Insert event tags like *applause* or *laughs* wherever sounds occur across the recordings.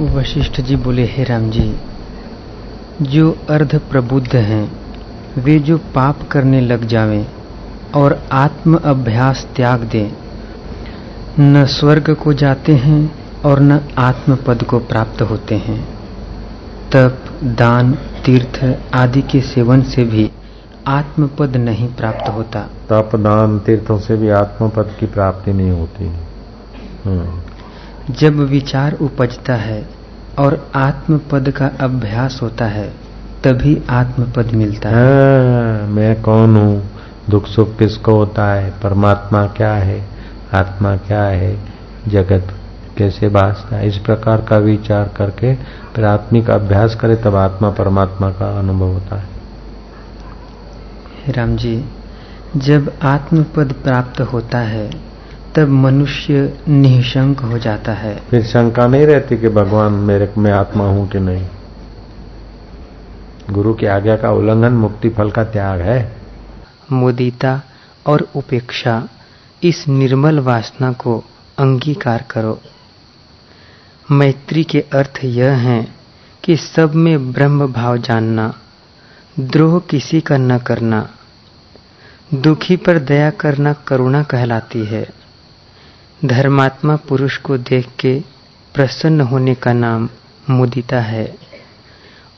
वशिष्ठ जी बोले, हे राम जी, जो अर्ध प्रबुद्ध हैं, वे जो पाप करने लग जावें और आत्म अभ्यास त्याग दें, न स्वर्ग को जाते हैं और न आत्म पद को प्राप्त होते हैं। तप, दान, तीर्थ आदि के सेवन से भी आत्म पद नहीं प्राप्त होता। तप, दान, तीर्थों से भी आत्म पद की प्राप्ति नहीं होती। हम्म। जब विचार उपजता है और आत्म पद का अभ्यास होता है तभी आत्म पद मिलता है। हाँ, मैं कौन हूँ? दुख सुख किसको होता है? परमात्मा क्या है? आत्मा क्या है? जगत कैसे भासता है? इस प्रकार का विचार करके फिर आत्मिक अभ्यास करे तब आत्मा परमात्मा का अनुभव होता है। राम जी जब आत्म पद प्राप्त होता है तब मनुष्य निशंक हो जाता है। फिर शंका नहीं रहती कि भगवान मेरे में आत्मा हूँ कि नहीं? गुरु की आज्ञा का उल्लंघन मुक्ति फल का त्याग है। मुदिता और उपेक्षा इस निर्मल वासना को अंगीकार करो। मैत्री के अर्थ यह है कि सब में ब्रह्म भाव जानना द्रोह किसी का न करना दुखी पर दया करना करुणा कहलाती है। धर्मात्मा पुरुष को देख के प्रसन्न होने का नाम मुदिता है।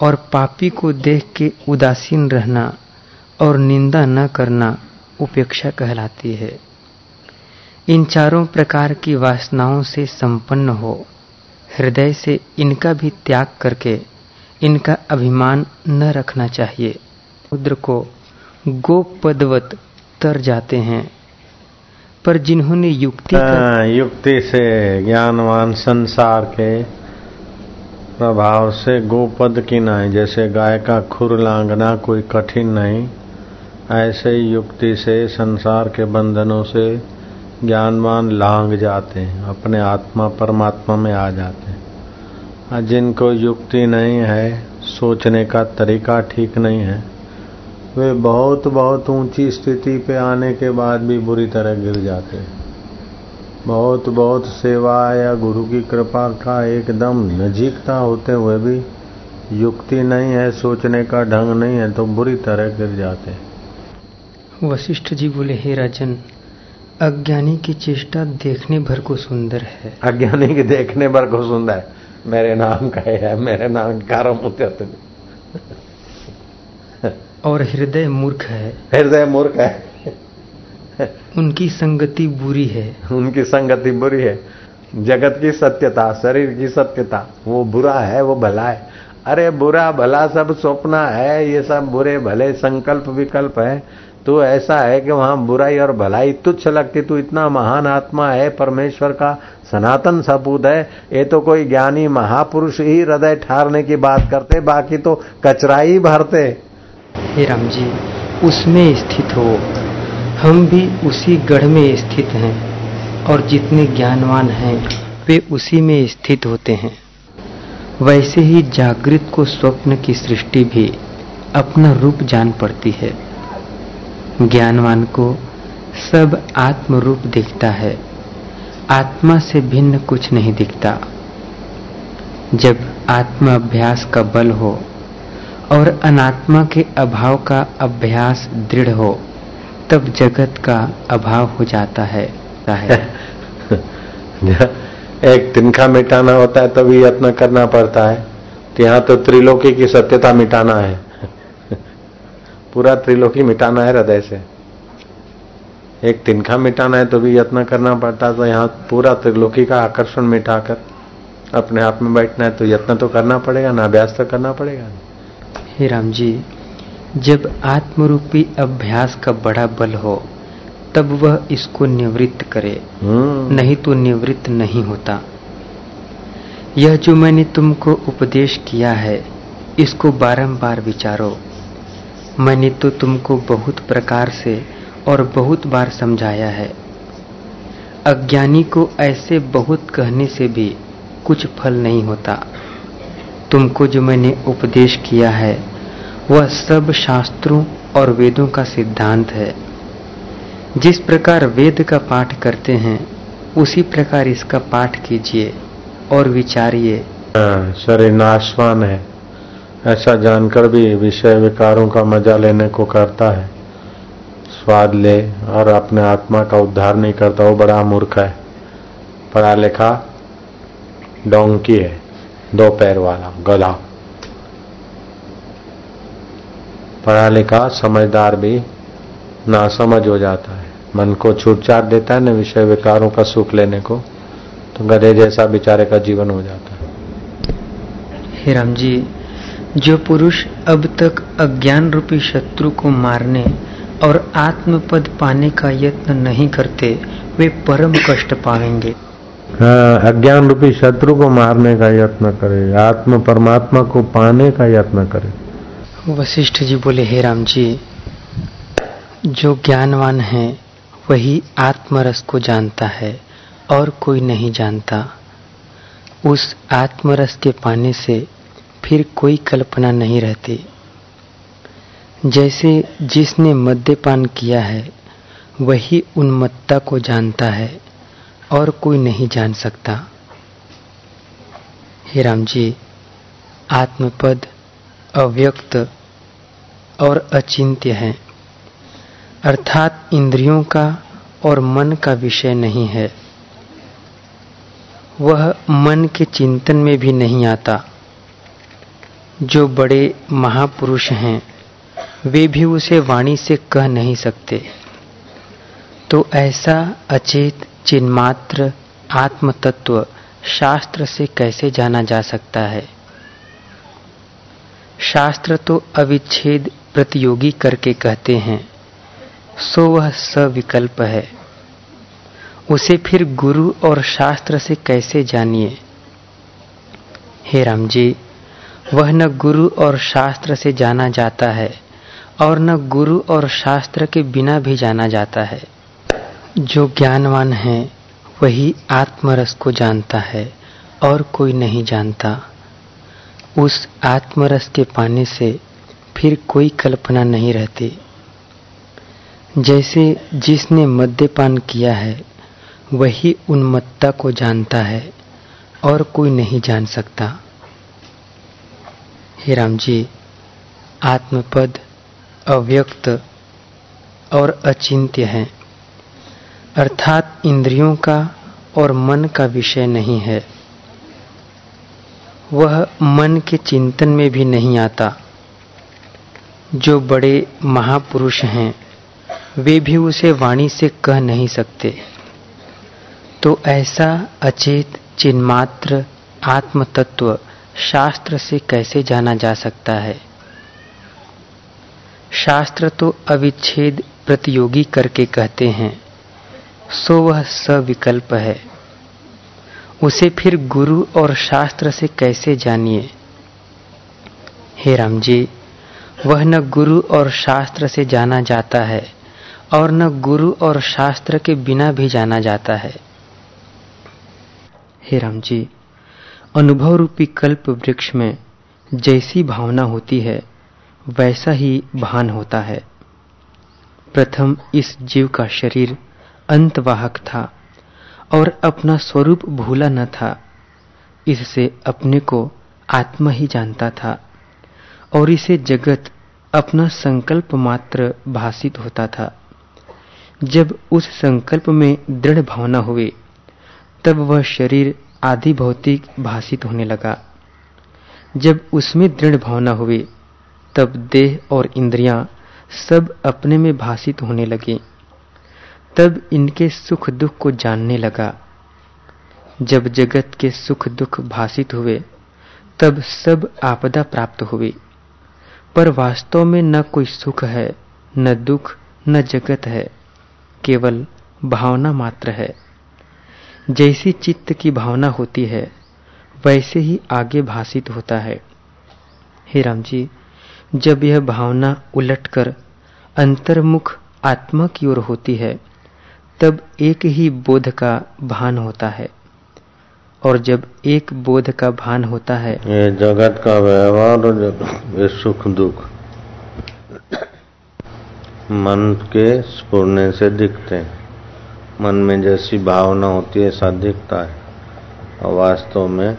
और पापी को देख के उदासीन रहना और निंदा न करना उपेक्षा कहलाती है। इन चारों प्रकार की वासनाओं से संपन्न हो, हृदय से इनका भी त्याग करके इनका अभिमान न रखना चाहिए। रुद्र को गोपदवत तर जाते हैं। पर जिन्होंने युक्ति कर... हाँ, युक्ति से ज्ञानवान संसार के प्रभाव से गोपद की नहीं जैसे गाय का खुर लांगना कोई कठिन नहीं ऐसे ही युक्ति से संसार के बंधनों से ज्ञानवान लांग जाते हैं अपने आत्मा परमात्मा में आ जाते हैं। जिनको युक्ति नहीं है सोचने का तरीका ठीक नहीं है वे बहुत बहुत ऊँची स्थिति पे आने के बाद भी बुरी तरह गिर जाते हैं। बहुत बहुत सेवा या गुरु की कृपा का एकदम नजीकता होते हुए भी युक्ति नहीं है सोचने का ढंग नहीं है तो बुरी तरह गिर जाते हैं। वशिष्ठ जी बोले हे राजन अज्ञानी की चेष्टा देखने भर को सुंदर है। अज्ञानी की देखने भर को सुंदर है। मेरे नाम का है मेरे नाम कारम और हृदय मूर्ख है। हृदय मूर्ख है। उनकी संगति बुरी है। उनकी संगति बुरी है। जगत की सत्यता शरीर की सत्यता वो बुरा है वो भला है। अरे बुरा भला सब स्वप्न है ये सब बुरे भले संकल्प विकल्प है। तो ऐसा है कि वहाँ बुराई और भलाई तुच्छ लगती तू इतना महान आत्मा है परमेश्वर का सनातन सपूत है। ये तो कोई ज्ञानी महापुरुष ही हृदय ठारने की बात करते बाकी तो कचरा ही भरते। हे राम जी, उसमें स्थित हो। हम भी उसी गढ़ में स्थित हैं और जितने ज्ञानवान हैं, वे उसी में स्थित होते हैं। वैसे ही जागृत को स्वप्न की सृष्टि भी अपना रूप जान पड़ती है। ज्ञानवान को सब आत्म रूप दिखता है। आत्मा से भिन्न कुछ नहीं दिखता। जब आत्म अभ्यास का बल हो और अनात्मा के अभाव का अभ्यास दृढ़ हो, तब जगत का अभाव हो जाता है *laughs* एक तिनका मिटाना होता है, तभी यत्न करना पड़ता है। तो यहाँ तो त्रिलोकी की सत्यता मिटाना है। *laughs* पूरा त्रिलोकी मिटाना है हृदय से। एक तिनखा मिटाना है तो भी यत्न करना पड़ता है। तो यहाँ पूरा त्रिलोकी का आकर्षण मिटाकर अपने आप में बैठना है तो यत्न तो करना पड़ेगा, ना अभ्यास तो करना पड़ेगा। हे राम जी जब आत्मरूपी अभ्यास का बड़ा बल हो तब वह इसको निवृत्त करे। हम्म। नहीं तो निवृत्त नहीं होता। यह जो मैंने तुमको उपदेश किया है इसको बारंबार विचारो। मैंने तो तुमको बहुत प्रकार से और बहुत बार समझाया है। अज्ञानी को ऐसे बहुत कहने से भी कुछ फल नहीं होता। तुमको जो मैंने उपदेश किया है वह सब शास्त्रों और वेदों का सिद्धांत है। जिस प्रकार वेद का पाठ करते हैं उसी प्रकार इसका पाठ कीजिए और विचारिए। हाँ, शरीर नाशवान है। ऐसा जानकर भी विषय विकारों का मज़ा लेने को करता है। स्वाद ले और अपने आत्मा का उद्धार नहीं करता वो बड़ा मूर्ख है। पढ़ा लिखा डोंकी है। दो पैर वाला गधा पढ़ा लिखा समझदार भी नासमझ हो जाता है। मन को छूट छाट देता है ना विषय विकारों का सुख लेने को तो गधे जैसा बेचारे का जीवन हो जाता है। हे राम जी जो पुरुष अब तक अज्ञान रूपी शत्रु को मारने और आत्मपद पाने का यत्न नहीं करते, वे परम कष्ट पाएँगे। अज्ञान रूपी शत्रु को मारने का यत्न करे, आत्म परमात्मा को पाने का यत्न करे। वशिष्ठ जी बोले, हे राम जी, जो ज्ञानवान है, वही आत्मरस को जानता है और कोई नहीं जानता। उस आत्मरस के पाने से फिर कोई कल्पना नहीं रहती। जैसे जिसने मद्यपान किया है, वही उन्मत्ता को जानता है। और कोई नहीं जान सकता। हे राम जी आत्मपद अव्यक्त और अचिंत्य है। अर्थात इंद्रियों का और मन का विषय नहीं है। वह मन के चिंतन में भी नहीं आता। जो बड़े महापुरुष हैं, वे भी उसे वाणी से कह नहीं सकते। तो ऐसा अचेत चिन्मात्र आत्म तत्व शास्त्र से कैसे जाना जा सकता है? शास्त्र तो अविच्छेद प्रतियोगी करके कहते हैं, सो वह सविकल्प है। उसे फिर गुरु और शास्त्र से कैसे जानिए? हे राम जी, वह न गुरु और शास्त्र से जाना जाता है और न गुरु और शास्त्र के बिना भी जाना जाता है। जो ज्ञानवान है, वही आत्मरस को जानता है और कोई नहीं जानता। उस आत्मरस के पाने से फिर कोई कल्पना नहीं रहती। जैसे जिसने मद्यपान किया है, वही उन्मत्ता को जानता है और कोई नहीं जान सकता। हे राम जी आत्मपद अव्यक्त और अचिंत्य है। अर्थात इंद्रियों का और मन का विषय नहीं है। वह मन के चिंतन में भी नहीं आता। जो बड़े महापुरुष हैं, वे भी उसे वाणी से कह नहीं सकते। तो ऐसा अचेत, चिन्मात्र आत्म तत्व शास्त्र से कैसे जाना जा सकता है? शास्त्र तो अविच्छेद प्रतियोगी करके कहते हैं। सो वह सविकल्प है। उसे फिर गुरु और शास्त्र से कैसे जानिए? हे राम जी वह न गुरु और शास्त्र से जाना जाता है और न गुरु और शास्त्र के बिना भी जाना जाता है। हे राम जी अनुभव रूपी कल्प वृक्ष में जैसी भावना होती है, वैसा ही भान होता है। प्रथम इस जीव का शरीर अंतवाहक था और अपना स्वरूप भूला न था। इससे अपने को आत्मा ही जानता था और इसे जगत अपना संकल्प मात्र भाषित होता था। जब उस संकल्प में दृढ़ भावना हुई, तब वह शरीर आदि भौतिक भाषित होने लगा। जब उसमें दृढ़ भावना हुई, तब देह और इंद्रियाँ सब अपने में भाषित होने लगी। तब इनके सुख दुख को जानने लगा। जब जगत के सुख दुख भाषित हुए, तब सब आपदा प्राप्त हुई। पर वास्तव में न कोई सुख है, न दुख, न जगत है, केवल भावना मात्र है। जैसी चित्त की भावना होती है, वैसे ही आगे भाषित होता है। हे राम जी, जब यह भावना उलटकर अंतर्मुख आत्मा की ओर होती है तब एक ही बोध का भान होता है। और जब एक बोध का भान होता है, ये जगत का व्यवहार और ये सुख दुख मन के स्पूर्णे से दिखते हैं। मन में जैसी भावना होती है, ऐसा दिखता है। और वास्तव में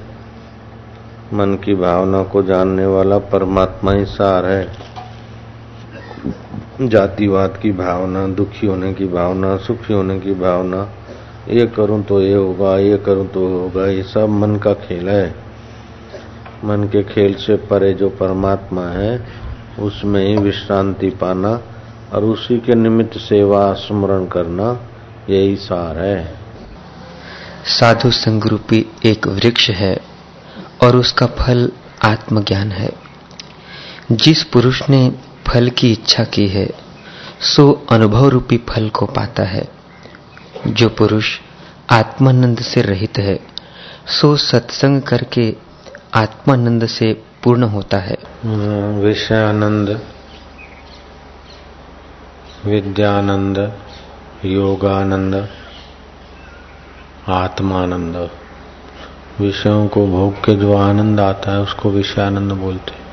मन की भावना को जानने वाला परमात्मा ही सार है। जातिवाद की भावना, दुखी होने की भावना, सुखी होने की भावना, ये करूँ तो ये होगा, ये करूँ तो होगा, ये सब मन का खेल है। मन के खेल से परे जो परमात्मा है, उसमें ही विश्रांति पाना और उसी के निमित्त सेवा स्मरण करना, यही सार है। साधु संगरूपी एक वृक्ष है और उसका फल आत्मज्ञान है। जिस पुरुष ने फल की इच्छा की है, सो अनुभव रूपी फल को पाता है। जो पुरुष आत्मानंद से रहित है, सो सत्संग करके आत्मानंद से पूर्ण होता है। विषयानंद, विद्यानंद, योगानंद, आत्मानंद। विषयों को भोग के जो आनंद आता है, उसको विषयानंद बोलते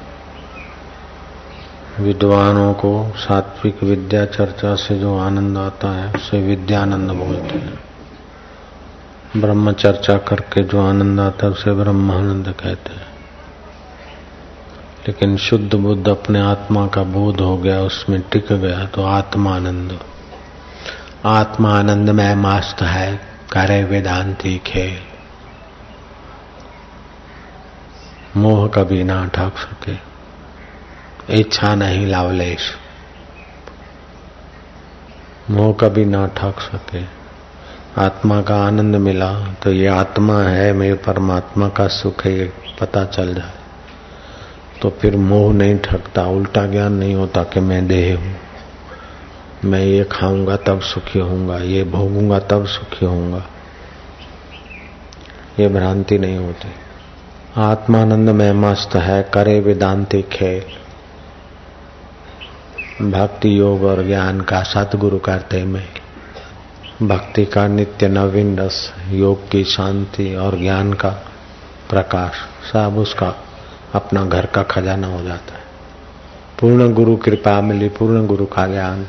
विद्वानों को सात्विक विद्या चर्चा से जो आनंद आता है, उसे विद्यानंद बोलते हैं। ब्रह्म चर्चा करके जो आनंद आता है, उसे ब्रह्मानंद कहते हैं। लेकिन शुद्ध बुद्ध अपने आत्मा का बोध हो गया, उसमें टिक गया तो आत्मानंद। आत्मानंद में मस्त है, करे वेदांति खेल। मोह कभी ना ठग सके। इच्छा नहीं लावलेश मोह कभी ना ठग सके। आत्मा का आनंद मिला तो ये आत्मा है मेरे परमात्मा का सुख है, ये पता चल जाए। तो फिर मोह नहीं ठगता, उल्टा ज्ञान नहीं होता कि मैं देह हूँ। मैं ये खाऊँगा, तब सुखी होऊँगा, ये भोगूँगा, तब सुखी होऊँगा। ये भ्रांति नहीं होती। आत्मानंद में मस्त है, करे वेदांति खेल भक्ति योग और ज्ञान का सतगुरु करते में भक्ति का नित्य नवीन रस, योग की शांति और ज्ञान का प्रकाश, सब उसका अपना घर का खजाना हो जाता है। पूर्ण गुरु कृपा मिली, पूर्ण गुरु का ज्ञान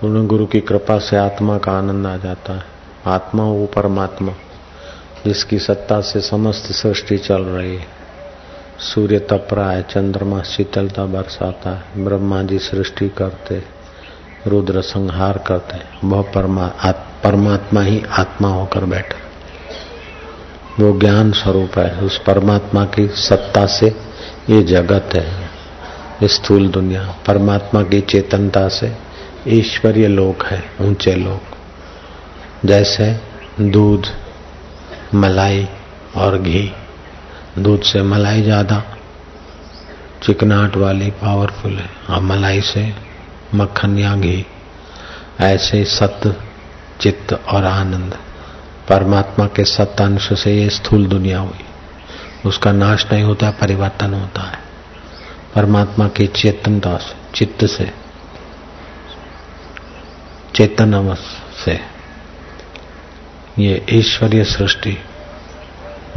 पूर्ण गुरु की कृपा से आत्मा का आनंद आ जाता है। आत्मा वो परमात्मा जिसकी सत्ता से समस्त सृष्टि चल रही है। सूर्य तप रहा है चंद्रमा शीतलता बरसाता है ब्रह्मा जी सृष्टि करते रुद्र संहार करते वह परमा, परमात्मा ही आत्मा होकर बैठा वो ज्ञान स्वरूप है उस परमात्मा की सत्ता से ये जगत है स्थूल दुनिया। परमात्मा की चेतनता से ईश्वरीय लोक है ऊँचे लोक। जैसे दूध मलाई और घी। दूध से मलाई ज़्यादा। चिकनाट वाली पावरफुल है। और मलाई से मक्खन या घी, ऐसे सत्य, चित्त और आनंद। परमात्मा के सत्यांश से ये स्थूल दुनिया हुई। उसका नाश नहीं होता, परिवर्तन होता है। परमात्मा की चेतनता से, चित्त से चेतन अवस्था से। ये ईश्वरीय सृष्टि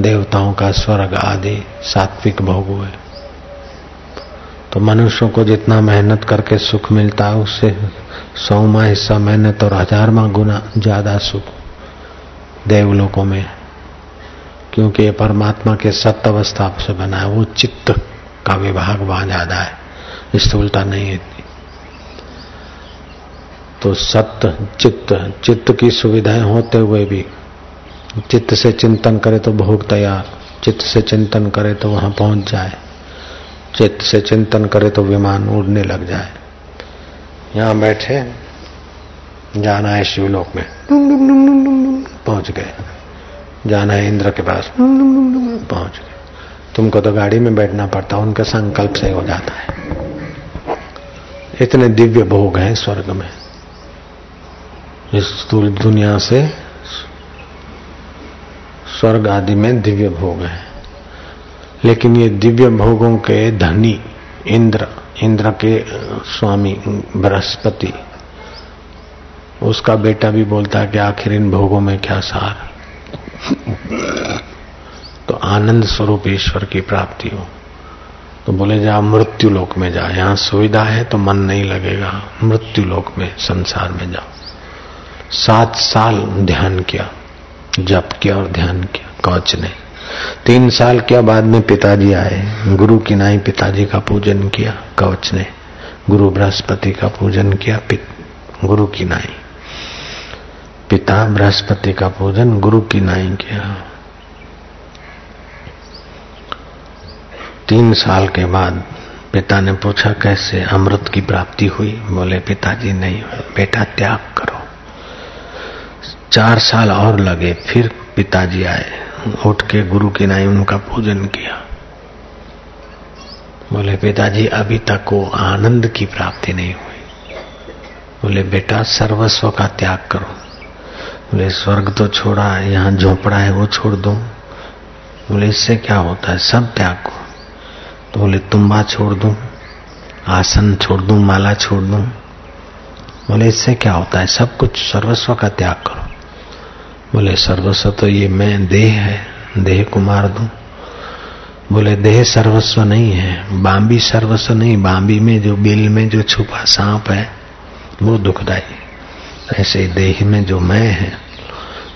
देवताओं का स्वर्ग आदि सात्विक भोग हुए। तो मनुष्यों को जितना मेहनत करके सुख मिलता है, उससे सौमा हिस्सा मेहनत और हजारवा गुना ज़्यादा सुख देवलोकों में। क्योंकि ये परमात्मा के सत्य अवस्था से बना है, वो चित्त का विभाग वहाँ ज़्यादा है, स्थूलता नहीं है इतनी। तो सत्य, चित्त चित्त की सुविधाएँ होते हुए भी चित्त से चिंतन करे तो भोग तैयार चित्त से चिंतन करे तो वहाँ पहुँच जाए चित्त से चिंतन करे तो विमान उड़ने लग जाए यहाँ बैठे जाना है शिवलोक में पहुँच गए जाना है इंद्र के पास पहुँच गए तुमको तो गाड़ी में बैठना पड़ता है उनका संकल्प से हो जाता है इतने दिव्य भोग हैं स्वर्ग में इस दुनिया से स्वर्ग आदि में दिव्य भोग है। लेकिन ये दिव्य भोगों के धनी इंद्र इंद्र के स्वामी, बृहस्पति, उसका बेटा भी बोलता है कि आखिर इन भोगों में क्या सार तो आनंद स्वरूप ईश्वर की प्राप्ति हो। तो बोले, जा, मृत्यु लोक में जा। यहाँ सुविधा है तो मन नहीं लगेगा। मृत्यु लोक में, संसार में जाओ। सात साल ध्यान किया। जप किया और ध्यान किया कौच नहीं। तीन साल के बाद में पिताजी आए, गुरु की नाई पिताजी का पूजन किया, कवच ने गुरु बृहस्पति का पूजन किया गुरु की नाई। पिता बृहस्पति का पूजन, गुरु की नाई किया। तीन साल के बाद पिता ने पूछा, कैसे? अमृत की प्राप्ति हुई? बोले, पिताजी, नहीं बेटा, त्याग करो। चार साल और लगे, फिर पिताजी आए, उठ के गुरु की नाई उनका पूजन किया। बोले, पिताजी, अभी तक वो आनंद की प्राप्ति नहीं हुई। बोले, बेटा, सर्वस्व का त्याग करो। बोले, स्वर्ग तो छोड़ा है यहाँ झोपड़ा है, वो छोड़ दो। बोले, इससे क्या होता है? सब त्याग को तो बोले, तुम्बा छोड़ दूँ, आसन छोड़ दूँ, माला छोड़ दूँ। बोले, इससे क्या होता है? सब कुछ सर्वस्व का त्याग करो। बोले, सर्वस्व तो ये मैं देह है, देह को मार दू। बोले, देह सर्वस्व नहीं है, बांबी सर्वस्व नहीं, बांबी में जो बिल में जो छुपा सांप है, वो दुखदाई ऐसे देह में जो मैं है,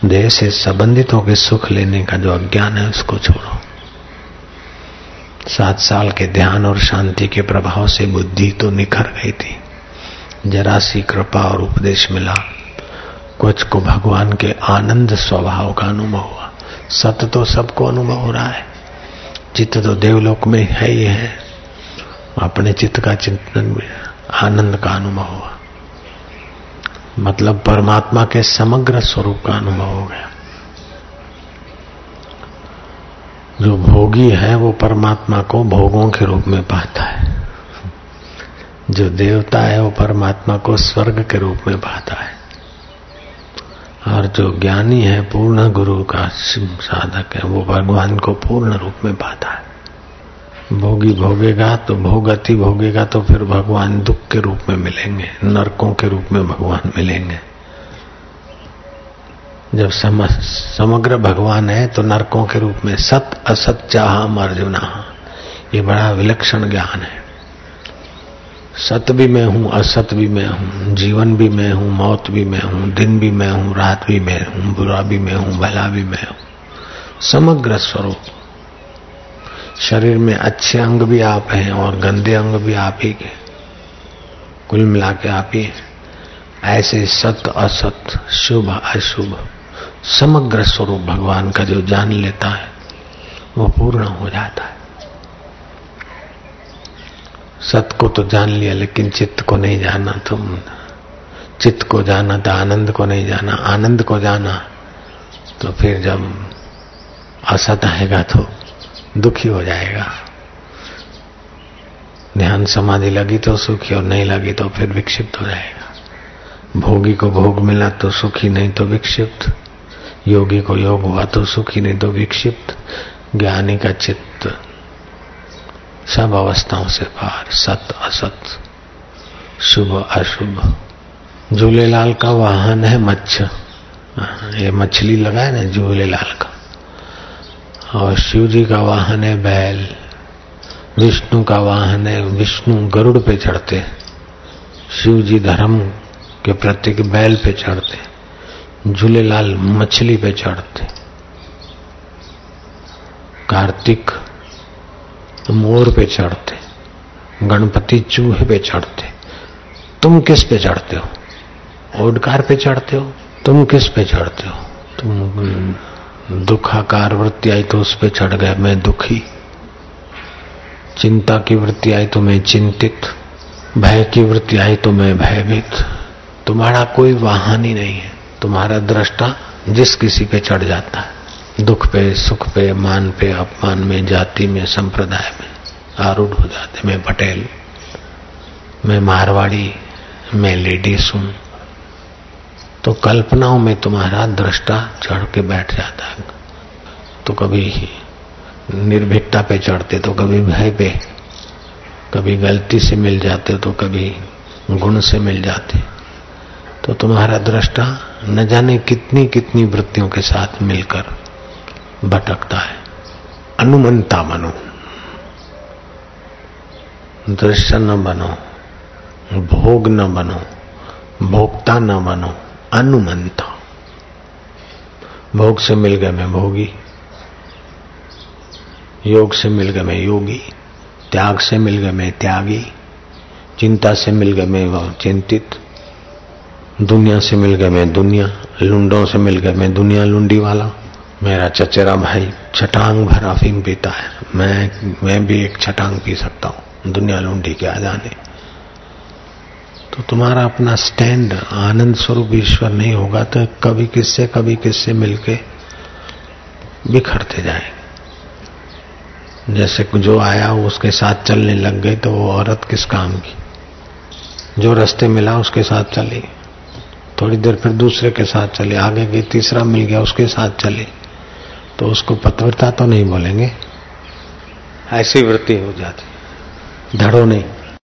देह से संबंधित होकर सुख लेने का जो अज्ञान है, उसको छोड़ो। सात साल के ध्यान और शांति के प्रभाव से बुद्धि तो निखर गई थी। जरा सी कृपा और उपदेश मिला। कुछ को भगवान के आनंद स्वभाव का अनुभव हुआ। सत्य तो सबको अनुभव हो रहा है। चित्त तो देवलोक में है ही है। अपने चित्त का चिंतन में आनंद का अनुभव हुआ। मतलब परमात्मा के समग्र स्वरूप का अनुभव हो गया। जो भोगी है, वो परमात्मा को भोगों के रूप में पाता है। जो देवता है, वो परमात्मा को स्वर्ग के रूप में पाता है। और जो ज्ञानी है पूर्ण गुरु का साधक है वो भगवान को पूर्ण रूप में पाता है। भोगी भोगेगा तो भोगति भोगेगा तो फिर भगवान दुख के रूप में मिलेंगे नरकों के रूप में भगवान मिलेंगे। जब सम, समग्र भगवान है तो नरकों के रूप में सत असत चाह अर्जुना। ये बड़ा विलक्षण ज्ञान है। सत भी मैं हूँ, असत भी मैं हूँ, जीवन भी मैं हूँ, मौत भी मैं हूँ, दिन भी मैं हूँ, रात भी मैं हूँ, बुरा भी मैं हूँ, भला भी मैं हूँ। समग्र स्वरूप। शरीर में अच्छे अंग भी आप हैं और गंदे अंग भी आप ही के। कुल मिला के आप ही ऐसे सत, असत, शुभ, अशुभ, समग्र स्वरूप भगवान का जो जान लेता है, वो पूर्ण हो जाता है। सत को तो जान लिया, लेकिन चित्त को नहीं जाना तुम। चित्त को जाना तो आनंद को नहीं जाना, आनंद को जाना तो फिर जब असत आएगा तो दुखी हो जाएगा। ध्यान समाधि लगी तो सुखी, और नहीं लगी तो फिर विक्षिप्त हो जाएगा। भोगी को भोग मिला तो सुखी, नहीं तो विक्षिप्त। योगी को योग हुआ तो सुखी, नहीं तो विक्षिप्त। ज्ञानी का चित्त सब अवस्थाओं से पार, सत, असत, शुभ, अशुभ। झूलेलाल का वाहन है मच्छ। ये मछली लगा है ना, झूलेलाल का। और शिव जी का वाहन है बैल। विष्णु का वाहन है, विष्णु गरुड़ पे चढ़ते। शिव जी धर्म के प्रतीक बैल पे चढ़ते। झूलेलाल मछली पे चढ़ते। कार्तिक मोर पे चढ़ते, गणपति चूहे पे चढ़ते। तुम किस पे चढ़ते हो? ओडकार पे चढ़ते हो? तुम किस पे चढ़ते हो? तुम दुखाकार वृत्ति आई तो उस पे चढ़ गए, मैं दुखी। चिंता की वृत्ति आई तो मैं चिंतित। भय की वृत्ति आई तो मैं भयभीत। तुम्हारा कोई वाहन ही नहीं है। तुम्हारा दृष्टा जिस किसी पे चढ़ जाता है। दुख पे, सुख पे, मान पे, अपमान में, जाति में, संप्रदाय में, आरूढ़ हो जाते। मैं पटेल, मैं मारवाड़ी, मैं लेडीज़ हूँ। तो कल्पनाओं में तुम्हारा दृष्टा चढ़ के बैठ जाता है। तो कभी निर्भीकता पे चढ़ते तो कभी भय पे, कभी गलती से मिल जाते तो कभी गुण से मिल जाते। तो तुम्हारा दृष्टा न जाने कितनी कितनी वृत्तियों के साथ मिलकर भटकता है। अनुमंता बनो। दृश्य न बनो। भोग न बनो। भोक्ता न बनो। अनुमंता। भोग से मिल गए मैं भोगी। योग से मिल गए मैं योगी। त्याग से मिल गए मैं त्यागी। चिंता से मिल गए मैं चिंतित। दुनिया से मिल गए मैं दुनिया। लुंडों से मिल गए मैं दुनिया। लुंडी वाला। मेरा चचेरा भाई छटांग भर अफीम पीता है। मैं मैं भी एक छटांग पी सकता हूँ। दुनिया लुंडी के आ जाने। तो तुम्हारा अपना स्टैंड आनंद स्वरूप ईश्वर नहीं होगा तो कभी किससे कभी किससे मिलके बिखरते जाएँगे। जैसे जो आया, वो उसके साथ चलने लग गए तो वो औरत किस काम की? जो रास्ते मिला, उसके साथ चली। थोड़ी देर फिर दूसरे के साथ चले। आगे गई तीसरा मिल गया, उसके साथ चले। तो उसको पतवरता तो नहीं बोलेंगे। ऐसी वृत्ति हो जाती। धड़ो नहीं।